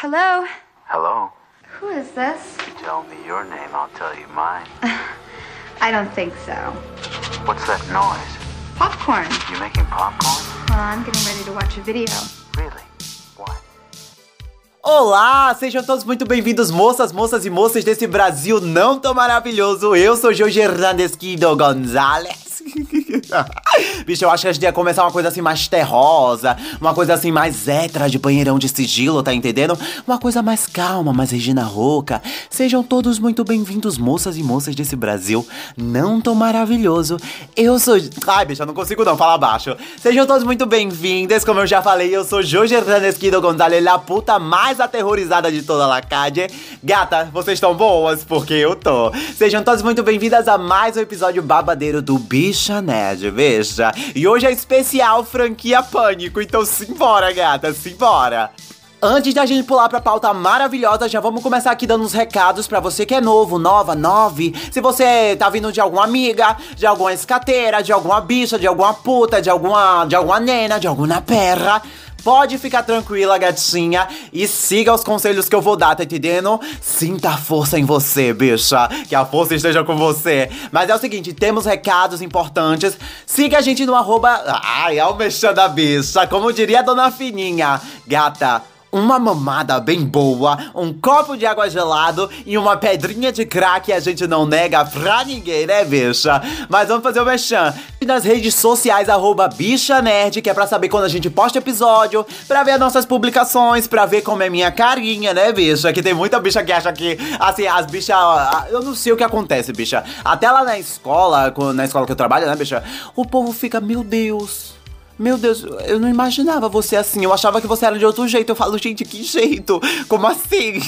Hello? Hello? Who is this? You tell me your name, I'll tell you mine. I don't think so. What's that noise? Popcorn. You making popcorn? Well, I'm getting ready to watch a video. Really? What? Olá, sejam todos muito bem-vindos, moças, moças e moças desse Brasil não tão maravilhoso. Eu sou Jorge Hernandes Guido Gonzalez. Bicho, eu acho que a gente ia começar uma coisa assim mais terrosa, uma coisa assim mais hétera de banheirão de sigilo, tá entendendo? Uma coisa mais calma, mais Regina Roca. Sejam todos muito bem-vindos, moças e moças desse Brasil não tão maravilhoso. Eu sou. Ai, bicho, eu não consigo não, fala baixo. Sejam todos muito bem-vindos, como eu já falei, eu sou Jorge Hernandes Guido Gonzalez, a puta mais aterrorizada de toda a Cádia. Gata, vocês estão boas? Porque eu tô. Sejam todos muito bem-vindas a mais um episódio babadeiro do Bicha Nerd, veja. E hoje é especial franquia Pânico, então simbora, gata, simbora. Antes da gente pular pra pauta maravilhosa, já vamos começar aqui dando uns recados pra você que é novo, nova, nove. Se você tá vindo de alguma amiga, de alguma escateira, de alguma bicha, de alguma puta, de alguma, de alguma nena, de alguma perra. Pode ficar tranquila, gatinha, e siga os conselhos que eu vou dar, tá entendendo? Sinta a força em você, bicha. Que a força esteja com você. Mas é o seguinte, temos recados importantes. Siga a gente no arroba. Ai, é o mexendo da bicha. Como diria a dona Fininha. Gata, uma mamada bem boa, um copo de água gelado e uma pedrinha de crack a gente não nega pra ninguém, né, bicha? Mas vamos fazer o mexão. Nas redes sociais, arroba bicha nerd, que é pra saber quando a gente posta episódio, pra ver as nossas publicações, pra ver como é minha carinha, né, bicha? Que tem muita bicha que acha que, assim, as bichas. Eu não sei o que acontece, bicha. Até lá na escola, na escola que eu trabalho, né, bicha? O povo fica, meu Deus. Meu Deus, eu não imaginava você assim. Eu achava que você era de outro jeito. Eu falo, gente, que jeito? Como assim?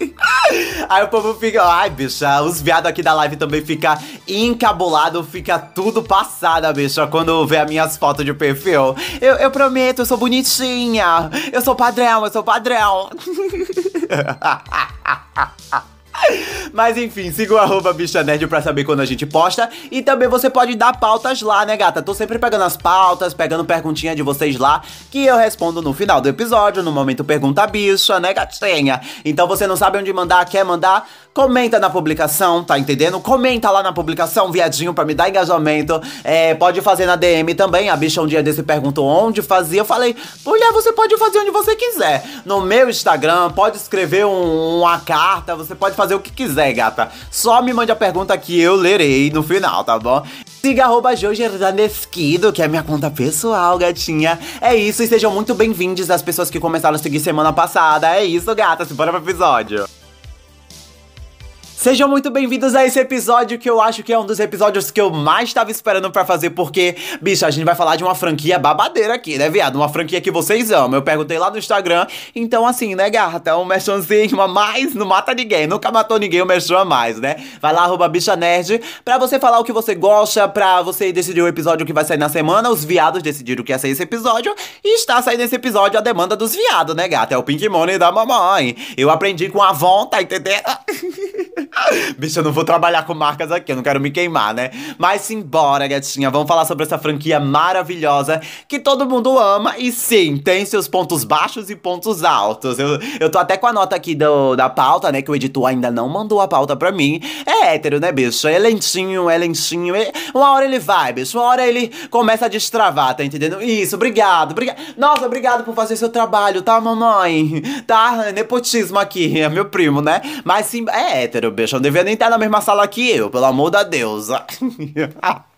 Aí o povo fica, ai, bicha, os viados aqui da live também fica encabulado, fica tudo passada, bicha, quando vê as minhas fotos de perfil. Eu, eu prometo, eu sou bonitinha. Eu sou padrão, eu sou padrão. Mas enfim, siga o arroba Bicha Nerd pra saber quando a gente posta. E também você pode dar pautas lá, né, gata? Tô sempre pegando as pautas, pegando perguntinha de vocês lá, que eu respondo no final do episódio, no momento Pergunta Bicha, né, gatinha? Então você não sabe onde mandar, quer mandar? Comenta na publicação, tá entendendo? Comenta lá na publicação, viadinho, pra me dar engajamento. É, pode fazer na DM também. A bicha um dia desse perguntou onde fazia. Eu falei, mulher, você pode fazer onde você quiser. No meu Instagram, pode escrever um, uma carta, você pode fazer o que quiser, gata. Só me mande a pergunta que eu lerei no final, tá bom? Siga arroba Jojerdanesquido, que é minha conta pessoal, gatinha. É isso, e sejam muito bem-vindos as pessoas que começaram a seguir semana passada. É isso, gata, bora pro episódio. Sejam muito bem-vindos a esse episódio que eu acho que é um dos episódios que eu mais estava esperando para fazer, porque, bicho, a gente vai falar de uma franquia babadeira aqui, né, viado? Uma franquia que vocês amam. Eu perguntei lá no Instagram, então assim, né, gata? Um mexãozinho a mais não mata ninguém. Nunca matou ninguém o mexão a mais, né? Vai lá, arroba bicha nerd, pra você falar o que você gosta, pra você decidir o episódio que vai sair na semana. Os viados decidiram que ia sair esse episódio, e está saindo esse episódio a demanda dos viados, né, gata? É o Pink Money da mamãe. Eu aprendi com a Avon, tá entendendo? Bicho, eu não vou trabalhar com marcas aqui, eu não quero me queimar, né? Mas simbora, gatinha, vamos falar sobre essa franquia maravilhosa que todo mundo ama e sim, tem seus pontos baixos e pontos altos. Eu, eu tô até com a nota aqui do, da pauta, né? Que o editor ainda não mandou a pauta pra mim. É hétero, né, bicho? É lentinho, é lentinho. É... Uma hora ele vai, bicho, uma hora ele começa a destravar, tá entendendo? Isso, obrigado, obrigado. Nossa, obrigado por fazer seu trabalho, tá, mamãe? Tá? Nepotismo aqui, é meu primo, né? Mas sim, é hétero, bicho. Não devia nem estar na mesma sala que eu, pelo amor da Deus.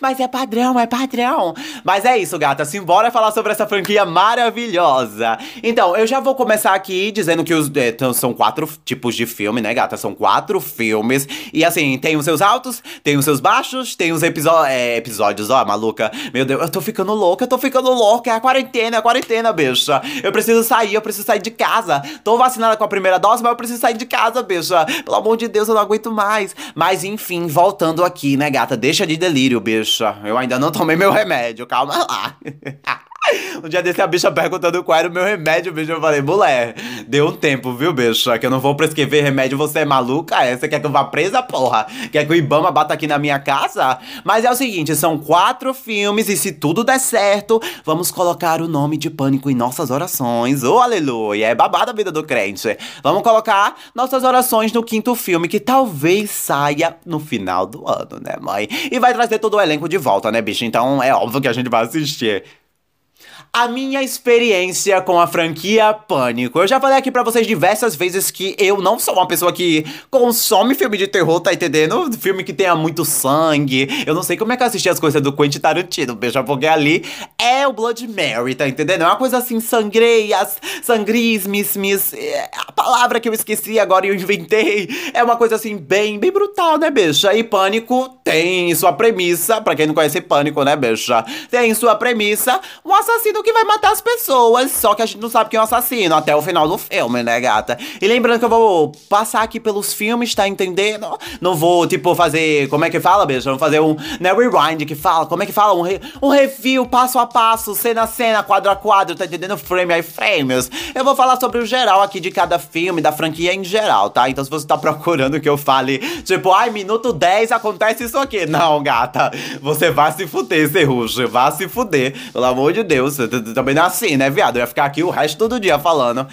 Mas é padrão, é padrão. Mas é isso, gata. Simbora falar sobre essa franquia maravilhosa. Então, eu já vou começar aqui dizendo que os é, são quatro tipos de filme, né, gata? São quatro filmes. E assim, tem os seus altos, tem os seus baixos, tem os é, episódios, ó, maluca. Meu Deus, eu tô ficando louca, eu tô ficando louca. É a quarentena, é a quarentena, bicha. Eu preciso sair, eu preciso sair de casa. Tô vacinada com a primeira dose, mas eu preciso sair de casa, bicha. Pelo amor de Deus, eu não aguento mais. Mas enfim, voltando aqui, né, gata? Deixa de delírio, bicha. Eu ainda não tomei meu remédio, calma lá. Um dia desse a bicha perguntando qual era o meu remédio, bicho. Eu falei, mulher, deu um tempo, viu, bicha? Que eu não vou prescrever remédio, você é maluca? É? Você quer que eu vá presa, porra? Quer que o Ibama bata aqui na minha casa? Mas é o seguinte, são quatro filmes e se tudo der certo, vamos colocar o nome de Pânico em nossas orações. Ô, oh, aleluia! É babada a vida do crente. Vamos colocar nossas orações no quinto filme, que talvez saia no final do ano, né, mãe? E vai trazer todo o elenco de volta, né, bicho? Então é óbvio que a gente vai assistir a minha experiência com a franquia Pânico. Eu já falei aqui para vocês diversas vezes que eu não sou uma pessoa que consome filme de terror, tá entendendo? Filme que tenha muito sangue. Eu não sei como é que eu assisti as coisas do Quentin Tarantino, beijo, porque ali é o Blood Mary, tá entendendo? É uma coisa assim, sangreias, sangrismes, é, a palavra que eu esqueci agora e eu inventei. É uma coisa assim, bem, bem brutal, né, bicha? E Pânico tem sua premissa, para quem não conhece Pânico, né, bicha? Tem sua premissa um assassino que vai matar as pessoas. Só que a gente não sabe quem é o assassino até o final do filme, né, gata? E lembrando que eu vou passar aqui pelos filmes, tá entendendo? Não vou, tipo, fazer. Como é que fala, beijo? Vou fazer um. Né, rewind que fala. Como é que fala? Um, re, um review passo a passo, cena a cena, quadro a quadro, tá entendendo? Frame a frames. Eu vou falar sobre o geral aqui de cada filme, da franquia em geral, tá? Então se você tá procurando que eu fale, tipo, ai, minuto 10 acontece isso aqui. Não, gata. Você vai se fuder, Serrucho. Vai se fuder. Pelo amor de Deus também não é assim, né, viado? Eu ia ficar aqui o resto do dia falando.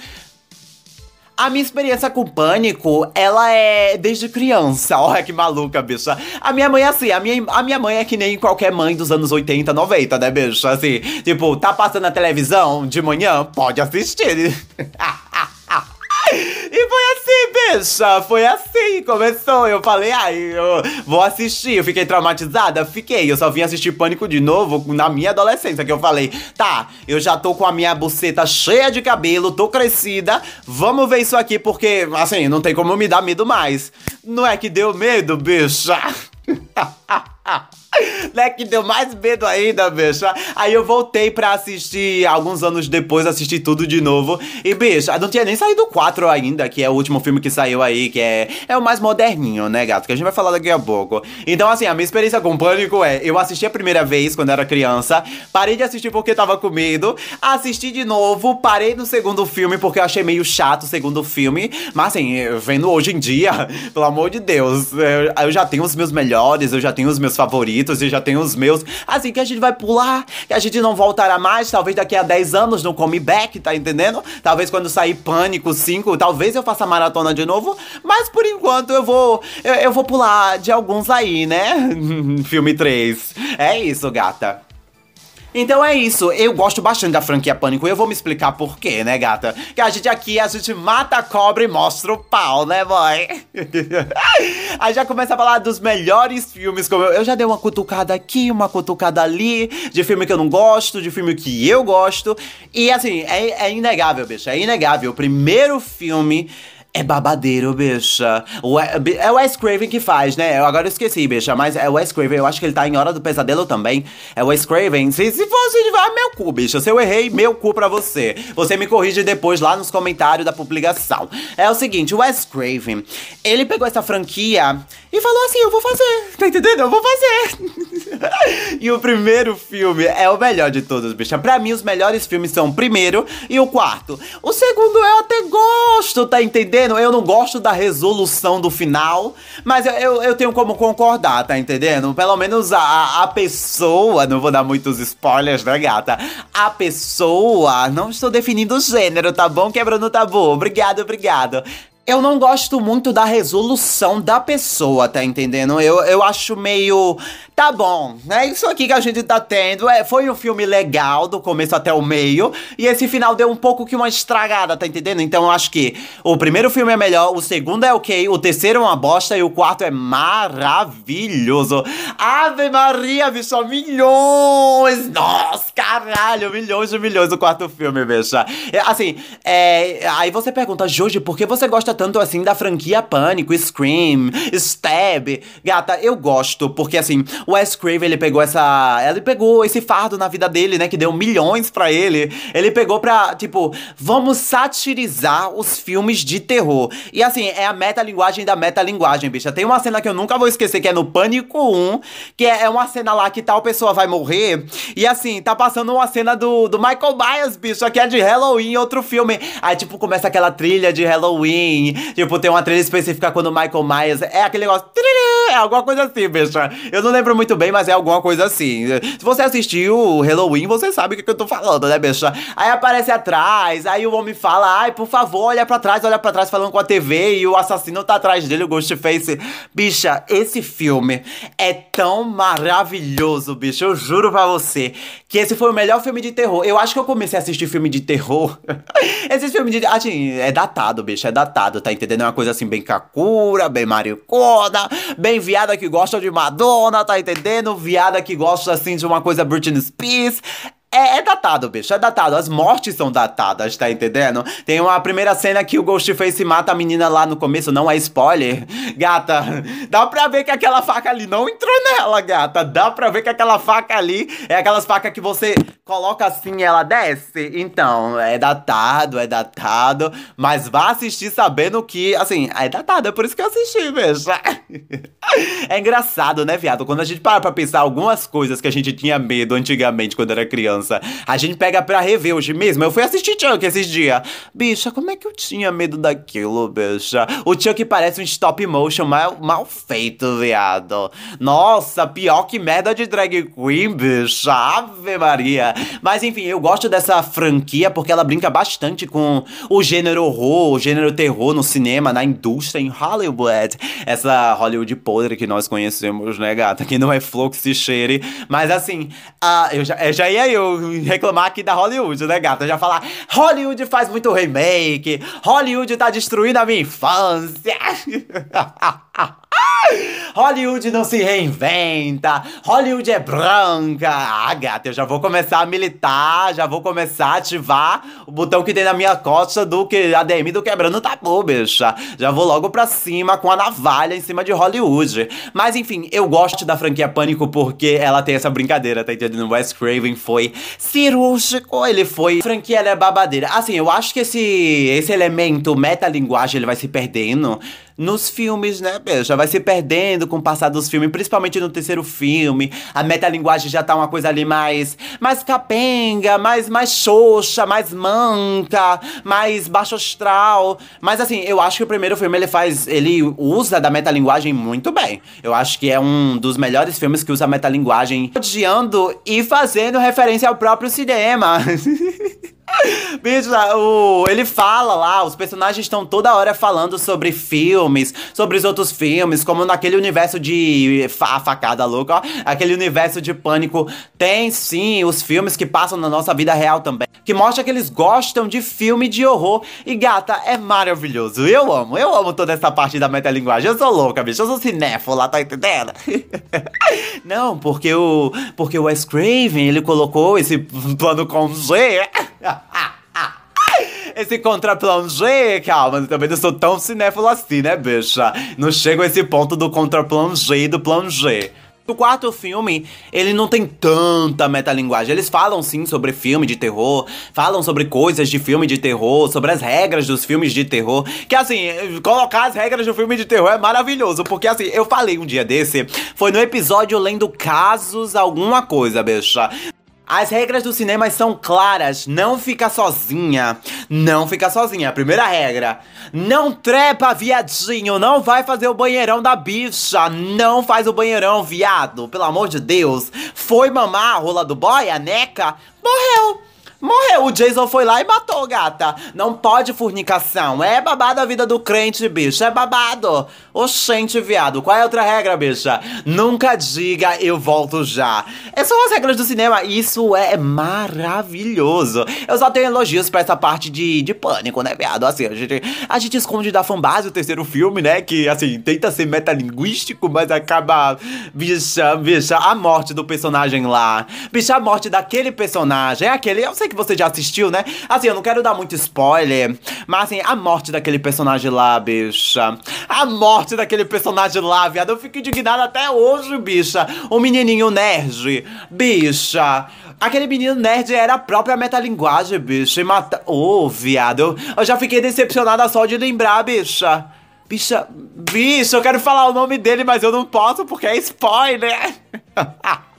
A minha experiência com pânico, ela é desde criança. Olha que maluca, bicha. A minha mãe é assim, a minha, a minha mãe é que nem qualquer mãe dos anos 80, 90, né, bicha? Assim, tipo, tá passando na televisão de manhã? Pode assistir. E foi assim, bicha. Foi assim. Começou. Eu falei, ai, eu vou assistir. Eu fiquei traumatizada? Fiquei. Eu só vim assistir Pânico de novo na minha adolescência. Que eu falei, tá, eu já tô com a minha buceta cheia de cabelo, tô crescida. Vamos ver isso aqui, porque, assim, não tem como me dar medo mais. Não é que deu medo, bicha? né, que deu mais medo ainda, bicha. Aí eu voltei pra assistir, alguns anos depois, assistir tudo de novo. E, bicha, não tinha nem saído o 4 ainda, que é o último filme que saiu aí, que é, é o mais moderninho, né, gato? Que a gente vai falar daqui a pouco. Então, assim, a minha experiência com Pânico é, eu assisti a primeira vez, quando era criança, parei de assistir porque tava com medo, assisti de novo, parei no segundo filme porque eu achei meio chato o segundo filme, mas, assim, vendo hoje em dia, pelo amor de Deus, eu, eu já tenho os meus melhores, eu já tenho os meus favoritos, eu já tenho os meus. Assim que a gente vai pular, que a gente não voltará mais, talvez daqui a 10 anos no comeback, tá entendendo? Talvez quando sair Pânico 5, talvez eu faça maratona de novo, mas por enquanto eu vou eu, eu vou pular de alguns aí, né? Filme 3. É isso, gata. Então é isso, eu gosto bastante da franquia Pânico e eu vou me explicar por quê, né, gata? Que a gente aqui, a gente mata a cobra e mostra o pau, né, boy? Aí já começa a falar dos melhores filmes, como eu, eu já dei uma cutucada aqui, uma cutucada ali, de filme que eu não gosto, de filme que eu gosto. E assim, é, é inegável, bicho, é inegável. O primeiro filme é babadeiro, bicha. É o Wes Craven que faz, né? Eu agora esqueci, bicha, mas é o Wes Craven. Eu acho que ele tá em Hora do Pesadelo também. É o Wes Craven. Se, se fosse, ah, meu cu, bicha. Se eu errei, meu cu pra você. Você me corrige depois lá nos comentários da publicação. É o seguinte, o Wes Craven, ele pegou essa franquia e falou assim, eu vou fazer. Tá entendendo? Eu vou fazer. e o primeiro filme é o melhor de todos, bicha. Pra mim, os melhores filmes são o primeiro e o quarto. O segundo eu até gosto, tá entendendo? Entendendo? Eu não gosto da resolução do final, mas eu, eu, eu tenho como concordar, tá entendendo? Pelo menos a, a pessoa, não vou dar muitos spoilers, né, gata? A pessoa, não estou definindo o gênero, tá bom? Quebrando o tabu. Obrigado, obrigado eu não gosto muito da resolução da pessoa, tá entendendo? Eu, eu acho meio. Tá bom, é isso aqui que a gente tá tendo. É, foi um filme legal, do começo até o meio. E esse final deu um pouco que uma estragada, tá entendendo? Então eu acho que o primeiro filme é melhor, o segundo é ok, o terceiro é uma bosta e o quarto é maravilhoso. Ave Maria, bicho, milhões! Nossa, caralho, milhões de milhões o quarto filme, bicho. É, assim, é, aí você pergunta, Jorge, por que você gosta gosta tanto assim da franquia Pânico, Scream, Stab. Gata, eu gosto, porque assim, o Wes Craven, ele pegou essa. Ele pegou esse fardo na vida dele, né? Que deu milhões pra ele. Ele pegou pra, tipo, vamos satirizar os filmes de terror. E assim, é a metalinguagem da metalinguagem, bicha. Tem uma cena que eu nunca vou esquecer, que é no Pânico 1, que é, é uma cena lá que tal pessoa vai morrer. E assim, tá passando uma cena do, do Michael Myers, bicho, que é de Halloween, outro filme. Aí, tipo, começa aquela trilha de Halloween. Tipo, tem uma trilha específica quando o Michael Myers. É aquele negócio. É alguma coisa assim, bicha. Eu não lembro muito bem, mas é alguma coisa assim. Se você assistiu Halloween, você sabe o que, eu tô falando, né, bicha? Aí aparece atrás, aí o homem fala: ai, por favor, olha pra trás, olha pra trás, falando com a TV, e o assassino tá atrás dele, o Ghostface. Bicha, esse filme é tão maravilhoso, bicho. Eu juro pra você que esse foi o melhor filme de terror. Eu acho que eu comecei a assistir filme de terror. Esse filme de. Assim, é datado, bicho. É datado, tá entendendo? É uma coisa assim, bem cacura, bem maricona, bem viada que gosta de Madonna, tá entendendo? Viada que gosta assim de uma coisa Britney Spears. É, é, datado, bicho, é datado. As mortes são datadas, tá entendendo? Tem uma primeira cena que o Ghostface mata a menina lá no começo, não é spoiler. Gata, dá pra ver que aquela faca ali não entrou nela, gata. Dá pra ver que aquela faca ali é aquelas facas que você coloca assim e ela desce. Então, é datado, é datado. Mas vá assistir sabendo que, assim, é datado, é por isso que eu assisti, bicho. É engraçado, né, viado? Quando a gente para pra pensar algumas coisas que a gente tinha medo antigamente quando era criança, a gente pega pra rever hoje mesmo. Eu fui assistir Chuck esses dias. Bicha, como é que eu tinha medo daquilo, bicha? O Chuck parece um stop motion mal, mal feito, viado. Nossa, pior que merda de drag queen, bicha. Ave Maria. Mas enfim, eu gosto dessa franquia porque ela brinca bastante com o gênero horror, o gênero terror no cinema, na indústria, em Hollywood. Essa Hollywood podre que nós conhecemos, né, gata? Que não é fluxo e cheire. Mas assim, uh, eu já, já ia eu reclamar aqui da Hollywood, né, gata? Já falar, Hollywood faz muito remake, Hollywood tá destruindo a minha infância. Hollywood não se reinventa, Hollywood é branca. Ah, gata, eu já vou começar a militar, já vou começar a ativar o botão que tem na minha costa do que ADM do quebrando tabu, bicha. Já vou logo pra cima com a navalha em cima de Hollywood. Mas enfim, eu gosto da franquia Pânico porque ela tem essa brincadeira, tá entendendo? Wes Craven foi cirúrgico, ele foi. A franquia ela é babadeira. Assim, eu acho que esse, esse elemento metalinguagem ele vai se perdendo nos filmes, né, Já vai se perdendo com o passar dos filmes, principalmente no terceiro filme. A metalinguagem já tá uma coisa ali mais mais capenga, mais mais xoxa, mais manca, mais baixo astral. Mas assim, eu acho que o primeiro filme ele faz, ele usa da metalinguagem muito bem. Eu acho que é um dos melhores filmes que usa a metalinguagem odiando e fazendo referência ao próprio cinema. Bicho, o, ele fala lá, os personagens estão toda hora falando sobre filmes, sobre os outros filmes, como naquele universo de. A facada louca, ó. Aquele universo de pânico. Tem sim os filmes que passam na nossa vida real também. Que mostra que eles gostam de filme de horror. E gata, é maravilhoso. Eu amo, eu amo toda essa parte da metalinguagem. Eu sou louca, bicho. Eu sou cinéfila, tá entendendo? Não, porque o. Porque o Wes Craven, ele colocou esse plano com G. Esse contraplongé, calma, eu também não sou tão cinéfilo assim, né, bicha? Não chego a esse ponto do contraplongé e do plongé. O quarto filme, ele não tem tanta metalinguagem. Eles falam sim sobre filme de terror, falam sobre coisas de filme de terror, sobre as regras dos filmes de terror. Que assim, colocar as regras do filme de terror é maravilhoso, porque assim, eu falei um dia desse, foi no episódio lendo casos alguma coisa, bicha. As regras do cinema são claras. Não fica sozinha. Não fica sozinha. Primeira regra. Não trepa, viadinho. Não vai fazer o banheirão da bicha. Não faz o banheirão, viado. Pelo amor de Deus. Foi mamar a rola do boy, a neca? Morreu. Morreu, o Jason foi lá e matou, gata. Não pode fornicação. É babado a vida do crente, bicho. É babado. Oxente, viado. Qual é a outra regra, bicha? Nunca diga eu volto já. Essas são as regras do cinema. Isso é maravilhoso. Eu só tenho elogios pra essa parte de, de pânico, né, viado? Assim, a gente, a gente esconde da fanbase o terceiro filme, né? Que, assim, tenta ser metalinguístico, mas acaba. Bicha, bicha, a morte do personagem lá. Bicha, a morte daquele personagem. É aquele. Eu sei que você já assistiu, né? Assim, eu não quero dar muito spoiler, mas assim, a morte daquele personagem lá, bicha. A morte daquele personagem lá, viado. Eu fico indignado até hoje, bicha. O menininho nerd, bicha. Aquele menino nerd era a própria metalinguagem, bicha. E mata. Ô, oh, viado. Eu já fiquei decepcionada só de lembrar, bicha. Bicha. Bicha, eu quero falar o nome dele, mas eu não posso porque é spoiler.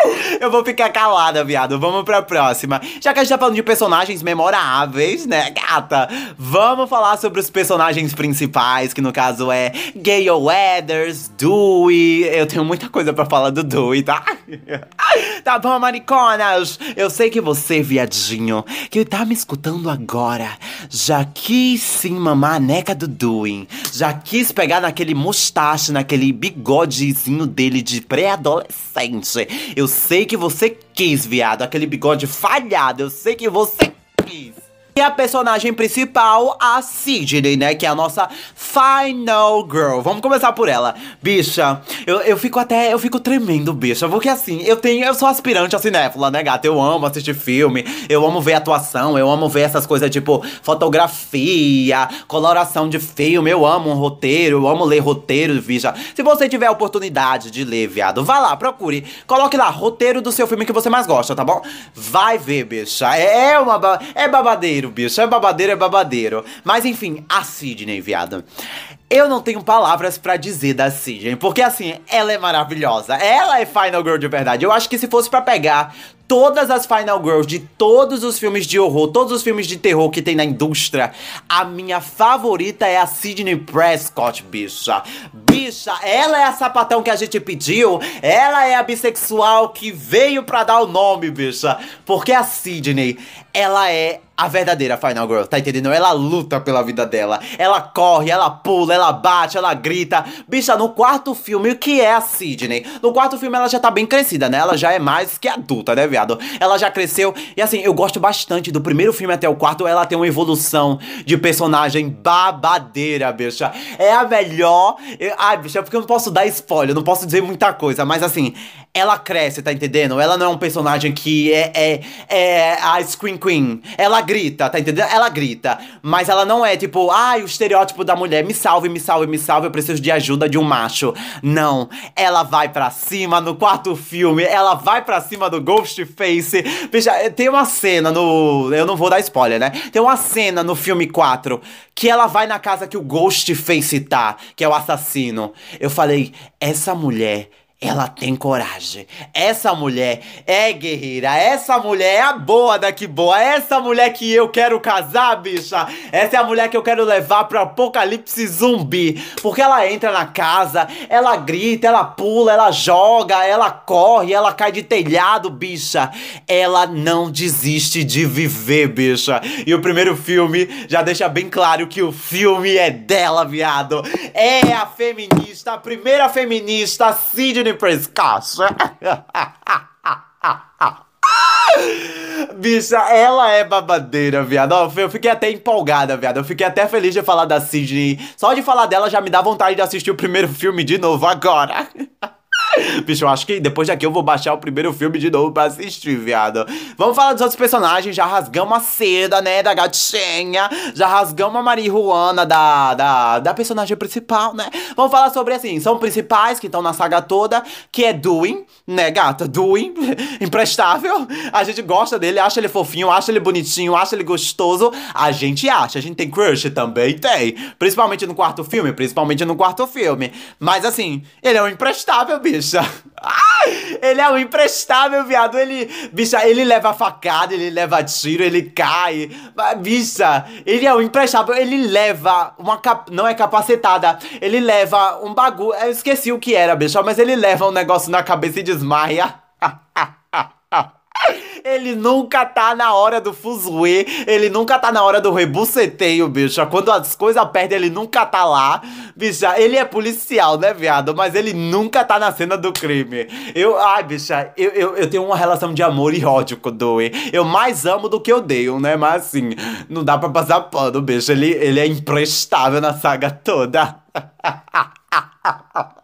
Eu vou ficar calada, viado. Vamos pra próxima. Já que a gente tá falando de personagens memoráveis, né, gata? Vamos falar sobre os personagens principais, que no caso é Gale Weathers, Dewey. Eu tenho muita coisa pra falar do Dewey, tá? tá bom, mariconas? Eu sei que você, viadinho, que tá me escutando agora, já quis sim mamar a neca do Dewey. Já quis pegar naquele mustache, naquele bigodezinho dele de pré-adolescente. Eu sei que você quis, viado. Aquele bigode falhado. Eu sei que você quis. E a personagem principal, a Sidney, né? Que é a nossa Final Girl. Vamos começar por ela. Bicha, eu, eu fico até. Eu fico tremendo, bicha. Porque assim, eu tenho. Eu sou aspirante a cinéfila, né, gata? Eu amo assistir filme, eu amo ver atuação, eu amo ver essas coisas tipo fotografia, coloração de filme. Eu amo um roteiro, eu amo ler roteiro, bicha. Se você tiver a oportunidade de ler, viado, vá lá, procure. Coloque lá, roteiro do seu filme que você mais gosta, tá bom? Vai ver, bicha. É uma. É babadeiro babadeiro, bicho. É babadeiro, é babadeiro. Mas enfim, a Sidney, viado. Eu não tenho palavras para dizer da Sidney, porque assim, ela é maravilhosa. Ela é Final Girl de verdade. Eu acho que se fosse para pegar todas as Final Girls de todos os filmes de horror, todos os filmes de terror que tem na indústria, a minha favorita é a Sidney Prescott, bicha. Bicha, ela é a sapatão que a gente pediu, ela é a bissexual que veio pra dar o nome, bicha. Porque a Sidney, ela é a verdadeira Final Girl, tá entendendo? Ela luta pela vida dela. Ela corre, ela pula, ela bate, ela grita. Bicha, no quarto filme, o que é a Sidney? No quarto filme ela já tá bem crescida, né? Ela já é mais que adulta, né, viado? Ela já cresceu. E assim, eu gosto bastante do primeiro filme até o quarto. Ela tem uma evolução de personagem babadeira, bicha. É a melhor. Ai, bicha, porque eu não posso dar spoiler, não posso dizer muita coisa. Mas assim, ela cresce, tá entendendo? Ela não é um personagem que é, é, é a Scream Queen. Ela grita, tá entendendo? Ela grita. Mas ela não é tipo, ai, ah, o estereótipo da mulher, me salve, me salve, me salve, eu preciso de ajuda de um macho. Não. Ela vai pra cima no quarto filme, ela vai pra cima do Ghostface. Veja, tem uma cena no. Eu não vou dar spoiler, né? Tem uma cena no filme 4 que ela vai na casa que o Ghostface tá, que é o assassino. Eu falei, essa mulher ela tem coragem. Essa mulher é guerreira. Essa mulher é a boa daqui boa. Essa mulher que eu quero casar, bicha. Essa é a mulher que eu quero levar pro apocalipse zumbi. Porque ela entra na casa, ela grita, ela pula, ela joga, ela corre, ela cai de telhado, bicha. Ela não desiste de viver, bicha. E o primeiro filme já deixa bem claro que o filme é dela, viado. É a feminista, a primeira feminista, Sidney Sidney Prescott. Bicha, ela é babadeira, viado. Eu fiquei até empolgada, viado. Eu fiquei até feliz de falar da Sidney. Só de falar dela já me dá vontade de assistir o primeiro filme de novo agora. Bicho, eu acho que depois daqui eu vou baixar o primeiro filme de novo pra assistir, viado. Vamos falar dos outros personagens. Já rasgamos a seda, né, da gatinha. Já rasgamos a marihuana da, da, da personagem principal, né? Vamos falar sobre, assim, são principais que estão na saga toda, que é Doing, né, gata? Doing, imprestável. A gente gosta dele, acha ele fofinho, acha ele bonitinho, acha ele gostoso. A gente acha, a gente tem crush também, tem. Principalmente no quarto filme, principalmente no quarto filme. Mas, assim, ele é um imprestável, bicho bicha. ele é um imprestável, viado. Ele, bicha, ele leva facada, ele leva tiro, ele cai. Bicha, ele é um imprestável. Ele leva uma cap... não é capacetada. Ele leva um bagulho. Eu esqueci o que era, bicha, mas ele leva um negócio na cabeça e desmaia. Ele nunca tá na hora do fuzuê, ele nunca tá na hora do rebuceteio, bicha. Quando as coisas perdem, ele nunca tá lá. Bicha, ele é policial, né, viado? Mas ele nunca tá na cena do crime. Eu, ai, bicha, eu, eu, eu tenho uma relação de amor e ódio com o Doe. Eu mais amo do que odeio, né? Mas assim, não dá pra passar pano, bicho. Ele, ele é imprestável na saga toda.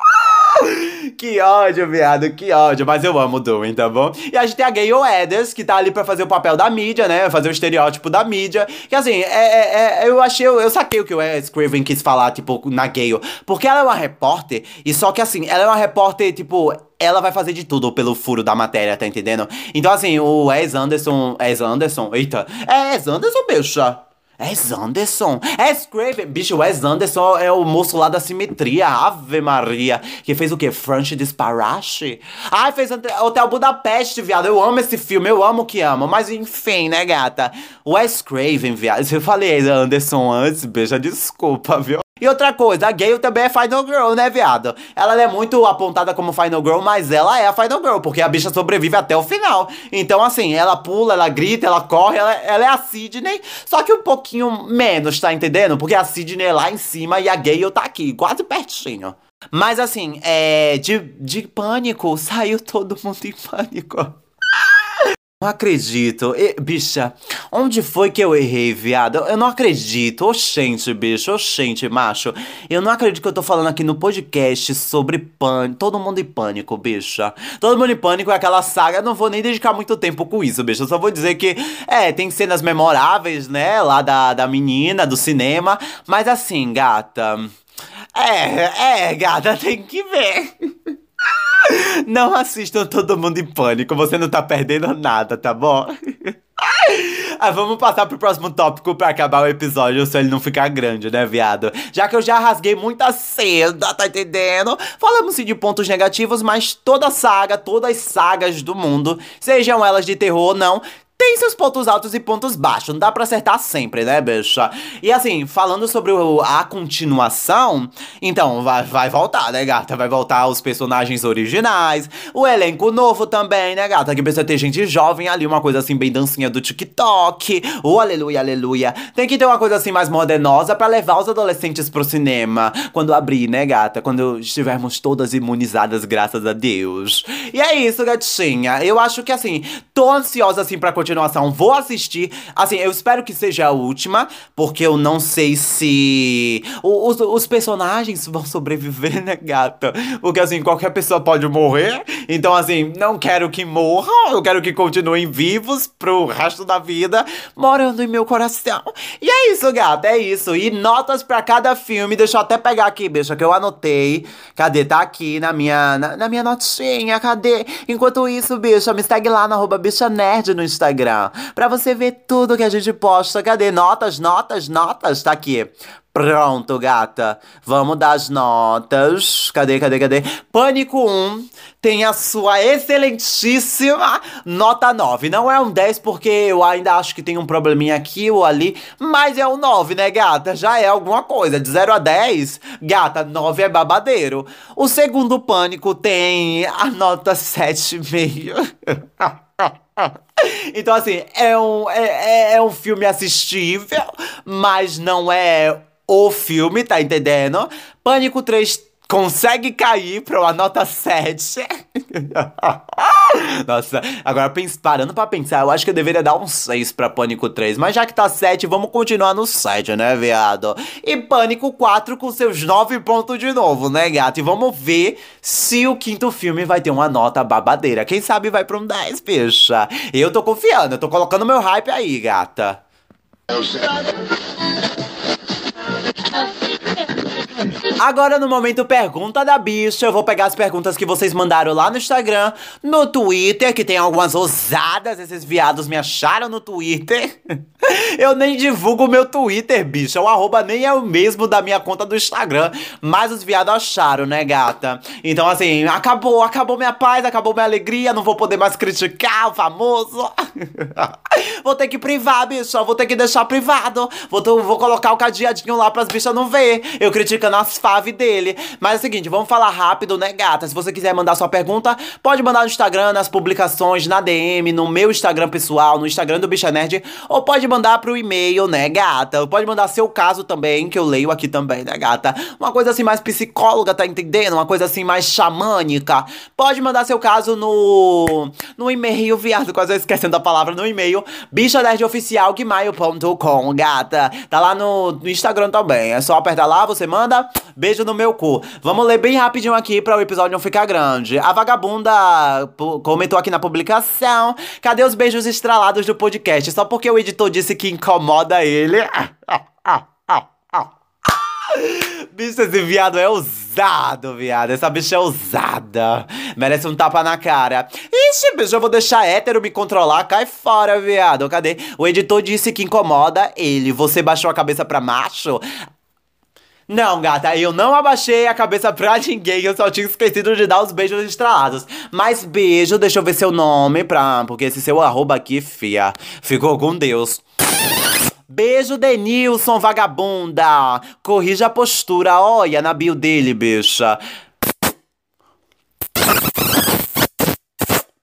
Que ódio, viado, que ódio. Mas eu amo o Dwayne, tá bom? E a gente tem a Gayle Eders, que tá ali pra fazer o papel da mídia, né? Fazer o estereótipo da mídia. Que assim, é, é, é, eu achei, eu, eu saquei o que o Wes Craven quis falar, tipo, na Gayle. Porque ela é uma repórter, e só que assim, ela é uma repórter, tipo, ela vai fazer de tudo pelo furo da matéria, tá entendendo? Então, assim, o Wes Anderson. Wes Anderson? Eita. É Wes Anderson, bicha? Wes Anderson? Wes Craven. Bicho, Wes Anderson é o moço lá da simetria. Ave Maria. Que fez o quê? French Disparache? Ai, fez Hotel Budapeste, viado. Eu amo esse filme. Eu amo que amo. Mas enfim, né, gata? Wes Craven, viado. Eu falei Anderson antes, beija, desculpa, viu? E outra coisa, a Gale também é Final Girl, né, viado? Ela é muito apontada como Final Girl, mas ela é a Final Girl, porque a bicha sobrevive até o final. Então, assim, ela pula, ela grita, ela corre, ela, ela é a Sidney, só que um pouquinho menos, tá entendendo? Porque a Sidney é lá em cima e a Gale tá aqui, quase pertinho. Mas assim, é. De, de pânico, saiu todo mundo em pânico. Não acredito. E, bicha, onde foi que eu errei, viado? Eu não acredito. Oxente, bicho. Oxente, macho. Eu não acredito que eu tô falando aqui no podcast sobre pânico. Todo mundo em pânico, bicha. Todo mundo em pânico é aquela saga. Eu não vou nem dedicar muito tempo com isso, bicho. Eu só vou dizer que, é, tem cenas memoráveis, né? Lá da, da menina, do cinema. Mas assim, gata. É, é, gata, tem que ver. Não assistam Todo Mundo em Pânico, você não tá perdendo nada, tá bom? Ah, vamos passar pro próximo tópico pra acabar o episódio, se ele não ficar grande, né, viado? Já que eu já rasguei muita seda, tá entendendo? Falamos sim de pontos negativos, mas toda saga, todas as sagas do mundo, sejam elas de terror ou não, tem seus pontos altos e pontos baixos. Não dá pra acertar sempre, né, bicha? E assim, falando sobre o, a continuação, então vai, vai voltar, né, gata? Vai voltar os personagens originais, o elenco novo também, né, gata? Que precisa ter gente jovem ali, uma coisa assim, bem dancinha do TikTok. O oh, aleluia, aleluia. Tem que ter uma coisa assim mais modernosa para levar os adolescentes pro cinema. Quando abrir, né, gata? Quando estivermos todas imunizadas, graças a Deus. E é isso, gatinha. Eu acho que assim, tô ansiosa assim pra continuar continuação, vou assistir. Assim, eu espero que seja a última, porque eu não sei se os, os personagens vão sobreviver, né, gata? Porque assim, qualquer pessoa pode morrer. Então, assim, não quero que morram, eu quero que continuem vivos pro resto da vida, morando em meu coração. E é isso, gata, é isso. E notas para cada filme, deixa eu até pegar aqui, bicha, que eu anotei. Cadê? Tá aqui na minha, na, na minha notinha, cadê? Enquanto isso, bicha, me segue lá na arroba bicha nerd no Instagram. Instagram, para você ver tudo que a gente posta. Cadê? Notas, notas, notas, tá aqui. Pronto, gata. Vamos dar as notas. Cadê, cadê, cadê? Pânico 1 tem a sua excelentíssima nota 9. Não é um 10 porque eu ainda acho que tem um probleminha aqui ou ali, mas é um 9, né, gata? Já é alguma coisa. De 0 a 10, gata, 9 é babadeiro. O segundo Pânico tem a nota 7,5. Então, assim, é um, é, é, é um filme assistível, mas não é o filme, tá entendendo? Pânico 3 consegue cair pra uma nota 7. Nossa, agora parando pra pensar, eu acho que eu deveria dar um 6 pra Pânico 3. Mas já que tá 7, vamos continuar no 7, né, viado? E Pânico 4 com seus 9 pontos de novo, né, gato? E vamos ver se o quinto filme vai ter uma nota babadeira. Quem sabe vai pra um 10, bicha. Eu tô confiando, eu tô colocando meu hype aí, gata. Eu sei. Agora, no momento pergunta da bicha, eu vou pegar as perguntas que vocês mandaram lá no Instagram, no Twitter, que tem algumas ousadas, esses viados me acharam no Twitter. Eu nem divulgo o meu Twitter, bicha. O arroba nem é o mesmo da minha conta do Instagram. Mas os viados acharam, né, gata? Então, assim, acabou, acabou minha paz, acabou minha alegria. Não vou poder mais criticar o famoso. vou ter que privar, bicha. Vou ter que deixar privado. Vou, vou colocar o cadeadinho lá pras bichas não ver. Eu criticando as fave dele. Mas é o seguinte, vamos falar rápido, né, gata? Se você quiser mandar sua pergunta, pode mandar no Instagram, nas publicações, na DM, no meu Instagram pessoal, no Instagram do Bicha Nerd. Ou pode mandar pro e-mail, né, gata? Pode mandar seu caso também, que eu leio aqui também, né, gata? Uma coisa assim mais psicóloga, tá entendendo? Uma coisa assim mais xamânica. Pode mandar seu caso no no e-mail, viado, quase esquecendo a palavra no e-mail, bichanerdioficial.gmail.com, gata. Tá lá no, no Instagram também. É só apertar lá, você manda beijo no meu cu. Vamos ler bem rapidinho aqui para o episódio não ficar grande. A vagabunda comentou aqui na publicação: cadê os beijos estralados do podcast? Só porque o editor disse que incomoda ele. Bicho, esse viado é ousado, viado. Essa bicha é ousada. Merece um tapa na cara. Ixi, bicho, eu vou deixar hétero me controlar. Cai fora, viado. Cadê? O editor disse que incomoda ele. Você baixou a cabeça pra macho? Não, gata, eu não abaixei a cabeça pra ninguém, eu só tinha esquecido de dar os beijos estralados. Mas beijo, deixa eu ver seu nome pra. Porque esse seu arroba aqui, fia, ficou com Deus. Beijo, Denilson, vagabunda. Corrija a postura, olha na bio dele, bicha.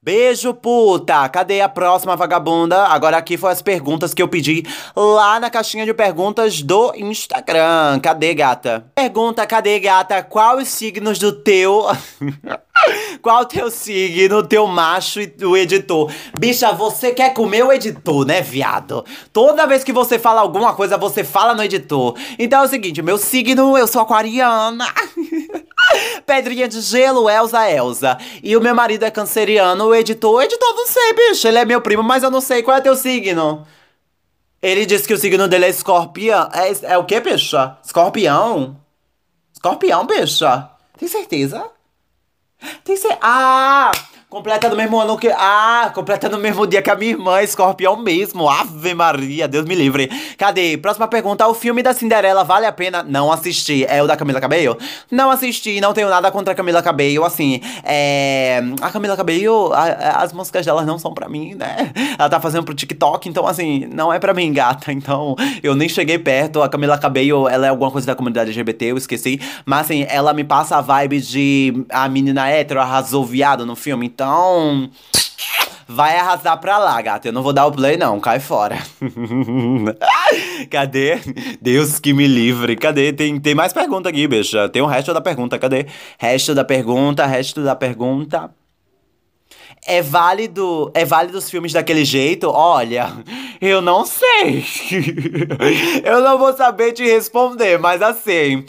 Beijo, puta! Cadê a próxima vagabunda? Agora aqui foram as perguntas que eu pedi lá na caixinha de perguntas do Instagram. Cadê, gata? Pergunta, cadê, gata? Qual os signos do teu... Qual o teu signo, teu macho e o editor? Bicha, você quer comer o editor, né, viado? Toda vez que você fala alguma coisa, você fala no editor. Então é o seguinte, meu signo, eu sou aquariana. Pedrinha de gelo, Elza Elza. E o meu marido é canceriano, editor, editor não sei, bicho. Ele é meu primo, mas eu não sei qual é teu signo. Ele disse que o signo dele é escorpião. É, é o que, bicha? Escorpião? Escorpião, bicha? Tem certeza? Tem ser. Ah! Completa no mesmo ano que. Ah, completa no mesmo dia que a minha irmã, escorpião mesmo. Ave Maria, Deus me livre. Cadê? Próxima pergunta: o filme da Cinderela vale a pena? Não assisti. É o da Camila Cabello? Não assisti, não tenho nada contra a Camila Cabello. Assim, é. A Camila Cabello, a, as músicas dela não são pra mim, né? Ela tá fazendo pro TikTok, então, assim, não é pra mim, gata. Então, eu nem cheguei perto. A Camila Cabello, ela é alguma coisa da comunidade LGBT, eu esqueci. Mas, assim, ela me passa a vibe de a menina hétero arrasou viado no filme. Então. Vai arrasar pra lá, gata. Eu não vou dar o play, não. Cai fora. Cadê? Deus que me livre. Cadê? Tem, tem mais pergunta aqui, bicha. Tem o resto da pergunta. Cadê? Resto da pergunta, resto da pergunta. É válido, é válido os filmes daquele jeito? Olha, eu não sei. eu não vou saber te responder, mas assim,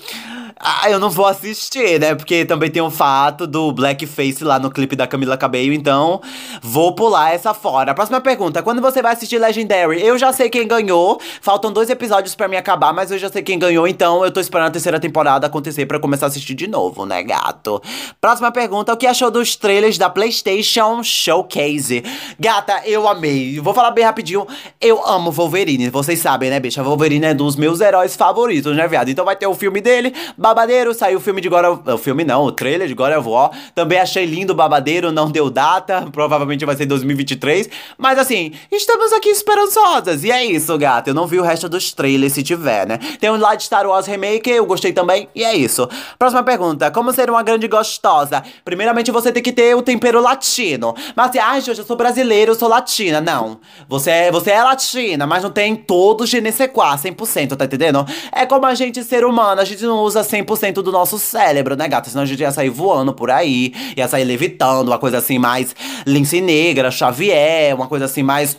ah, eu não vou assistir, né? Porque também tem o fato do blackface lá no clipe da Camila Cabello, então vou pular essa fora. Próxima pergunta: quando você vai assistir Legendary? Eu já sei quem ganhou. Faltam dois episódios para mim acabar, mas eu já sei quem ganhou, então eu tô esperando a terceira temporada acontecer para começar a assistir de novo, né, gato? Próxima pergunta: o que achou dos trailers da PlayStation Showcase? Gata, eu amei. Vou falar bem rapidinho. Eu amo Wolverine. Vocês sabem, né, bicha? Wolverine é dos meus heróis favoritos, né, viado? Então vai ter o filme dele. Babadeiro, saiu o filme de God of... O filme não, o trailer de God of War. Também achei lindo o Babadeiro, não deu data. Provavelmente vai ser 2023. Mas assim, estamos aqui esperançosas. E é isso, gato. Eu não vi o resto dos trailers se tiver, né? Tem um lá de Star Wars Remake, eu gostei também. E é isso. Próxima pergunta. Como ser uma grande gostosa? Primeiramente, você tem que ter o tempero latino. Mas assim, ai, Jorge, eu sou brasileiro, eu sou latina. Não. Você é, você é latina, mas não tem todo o genesequá, 100%, tá entendendo? É como a gente ser humano, a gente não usa 100% do nosso cérebro, né, gata? Senão a gente ia sair voando por aí, ia sair levitando, uma coisa assim mais lince negra, Xavier, uma coisa assim mais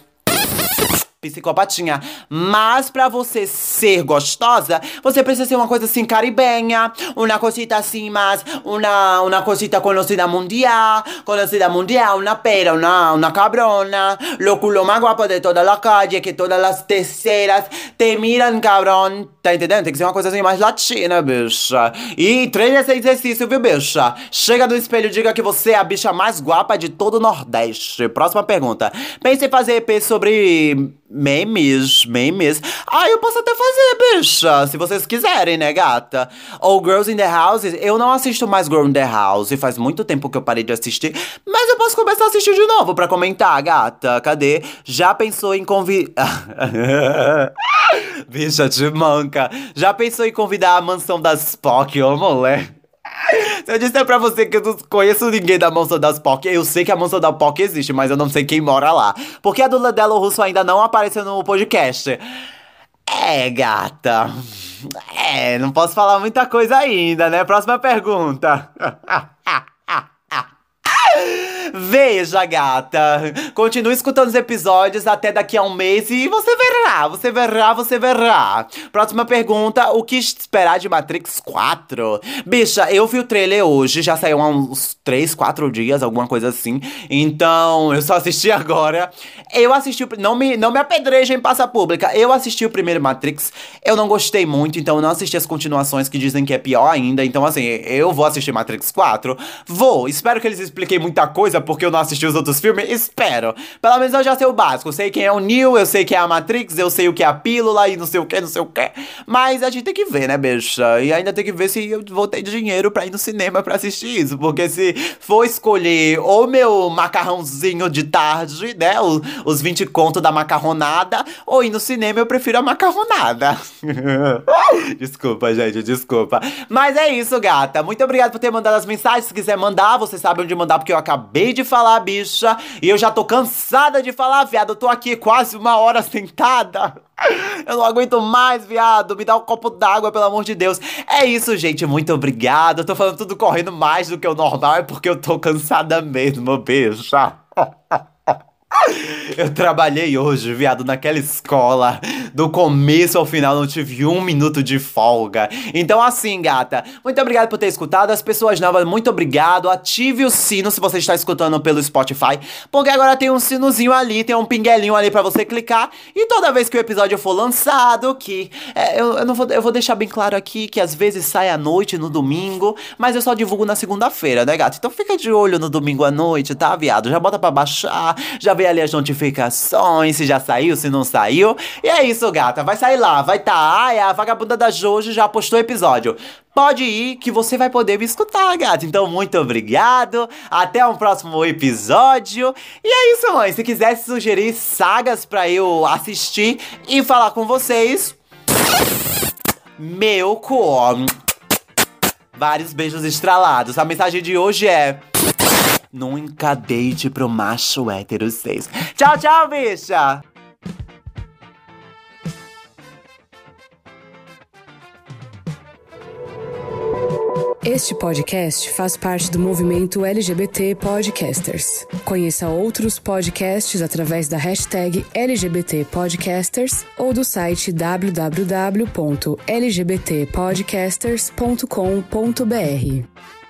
psicopatinha. Mas pra você ser gostosa, você precisa ser uma coisa assim caribenha, uma cosita assim mais, uma, uma cosita conhecida mundial, conhecida mundial, una pera, una, una cabrona, lo culo más guapo de toda la calle, que todas as terceiras te miram, cabrón. Tá entendendo? Tem que ser uma coisa assim mais latina, bicha. E treine esse exercício, viu, bicha? Chega no espelho e diga que você é a bicha mais guapa de todo o Nordeste. Próxima pergunta. Pense em fazer EP sobre memes, memes. Ah, eu posso até fazer, bicha, se vocês quiserem, né, gata? Ou Girls in the House, eu não assisto mais Girls in the House, faz muito tempo que eu parei de assistir, mas eu posso começar a assistir de novo pra comentar, gata. Cadê? Já pensou em convidar. bicha de manca. Já pensou em convidar a mansão das Spock, ô mulher? Se eu disser pra você que eu não conheço ninguém da Mansão das POC, eu sei que a Mansão da POC existe, mas eu não sei quem mora lá. Porque a do Delo Russo ainda não apareceu no podcast. É, gata. É, não posso falar muita coisa ainda, né? Próxima pergunta. Veja, gata. Continue escutando os episódios até daqui a um mês e você verá, você verá, você verá. Próxima pergunta: o que esperar de Matrix 4? Bicha, eu vi o trailer hoje, já saiu há uns 3, 4 dias, alguma coisa assim. Então, eu só assisti agora. Eu assisti. Não me, não me apedrejem em passa pública. Eu assisti o primeiro Matrix. Eu não gostei muito, então eu não assisti as continuações que dizem que é pior ainda. Então, assim, eu vou assistir Matrix 4. Vou. Espero que eles expliquem muita coisa, porque eu não assisti os outros filmes. Espero. Pelo menos eu já sei o básico. Sei quem é o Neo, eu sei quem é a Matrix, eu sei o que é a pílula e não sei o que, não sei o que. Mas a gente tem que ver, né, bicha? E ainda tem que ver se eu vou ter dinheiro pra ir no cinema pra assistir isso. Porque se for escolher o meu macarrãozinho de tarde, né? Os, os 20 contos da macarronada, ou ir no cinema, eu prefiro a macarronada. desculpa, gente, desculpa. Mas é isso, gata. Muito obrigado por ter mandado as mensagens. Se quiser mandar, você sabe onde mandar, porque eu acabei de falar, bicha. E eu já tô cansada de falar, viado. Eu tô aqui quase uma hora sentada. Eu não aguento mais, viado. Me dá um copo d'água, pelo amor de Deus. É isso, gente. Muito obrigado. Eu tô falando tudo correndo mais do que o normal, é porque eu tô cansada mesmo, bicha. Eu trabalhei hoje, viado, naquela escola. Do começo ao final não tive um minuto de folga. Então, assim, gata, muito obrigado por ter escutado. As pessoas novas, muito obrigado. Ative o sino se você está escutando pelo Spotify. Porque agora tem um sinozinho ali, tem um pinguelinho ali para você clicar. E toda vez que o episódio for lançado, que é, eu, eu, não vou, eu vou deixar bem claro aqui que às vezes sai à noite no domingo, mas eu só divulgo na segunda-feira, né, gata? Então fica de olho no domingo à noite, tá, viado? Já bota pra baixar, já vê ali as notificações, se já saiu, se não saiu. E é isso, gata. Vai sair lá, vai tá. Ai, a vagabunda da Jojo já postou episódio. Pode ir que você vai poder me escutar, gata. Então, muito obrigado. Até um próximo episódio. E é isso, mãe. Se quiser sugerir sagas pra eu assistir e falar com vocês, meu com vários beijos estralados. A mensagem de hoje é Nunca deite pro macho hétero 6. Tchau, tchau, bicha! Este podcast faz parte do movimento LGBT Podcasters. Conheça outros podcasts através da hashtag LGBT Podcasters ou do site www.lgbtpodcasters.com.br.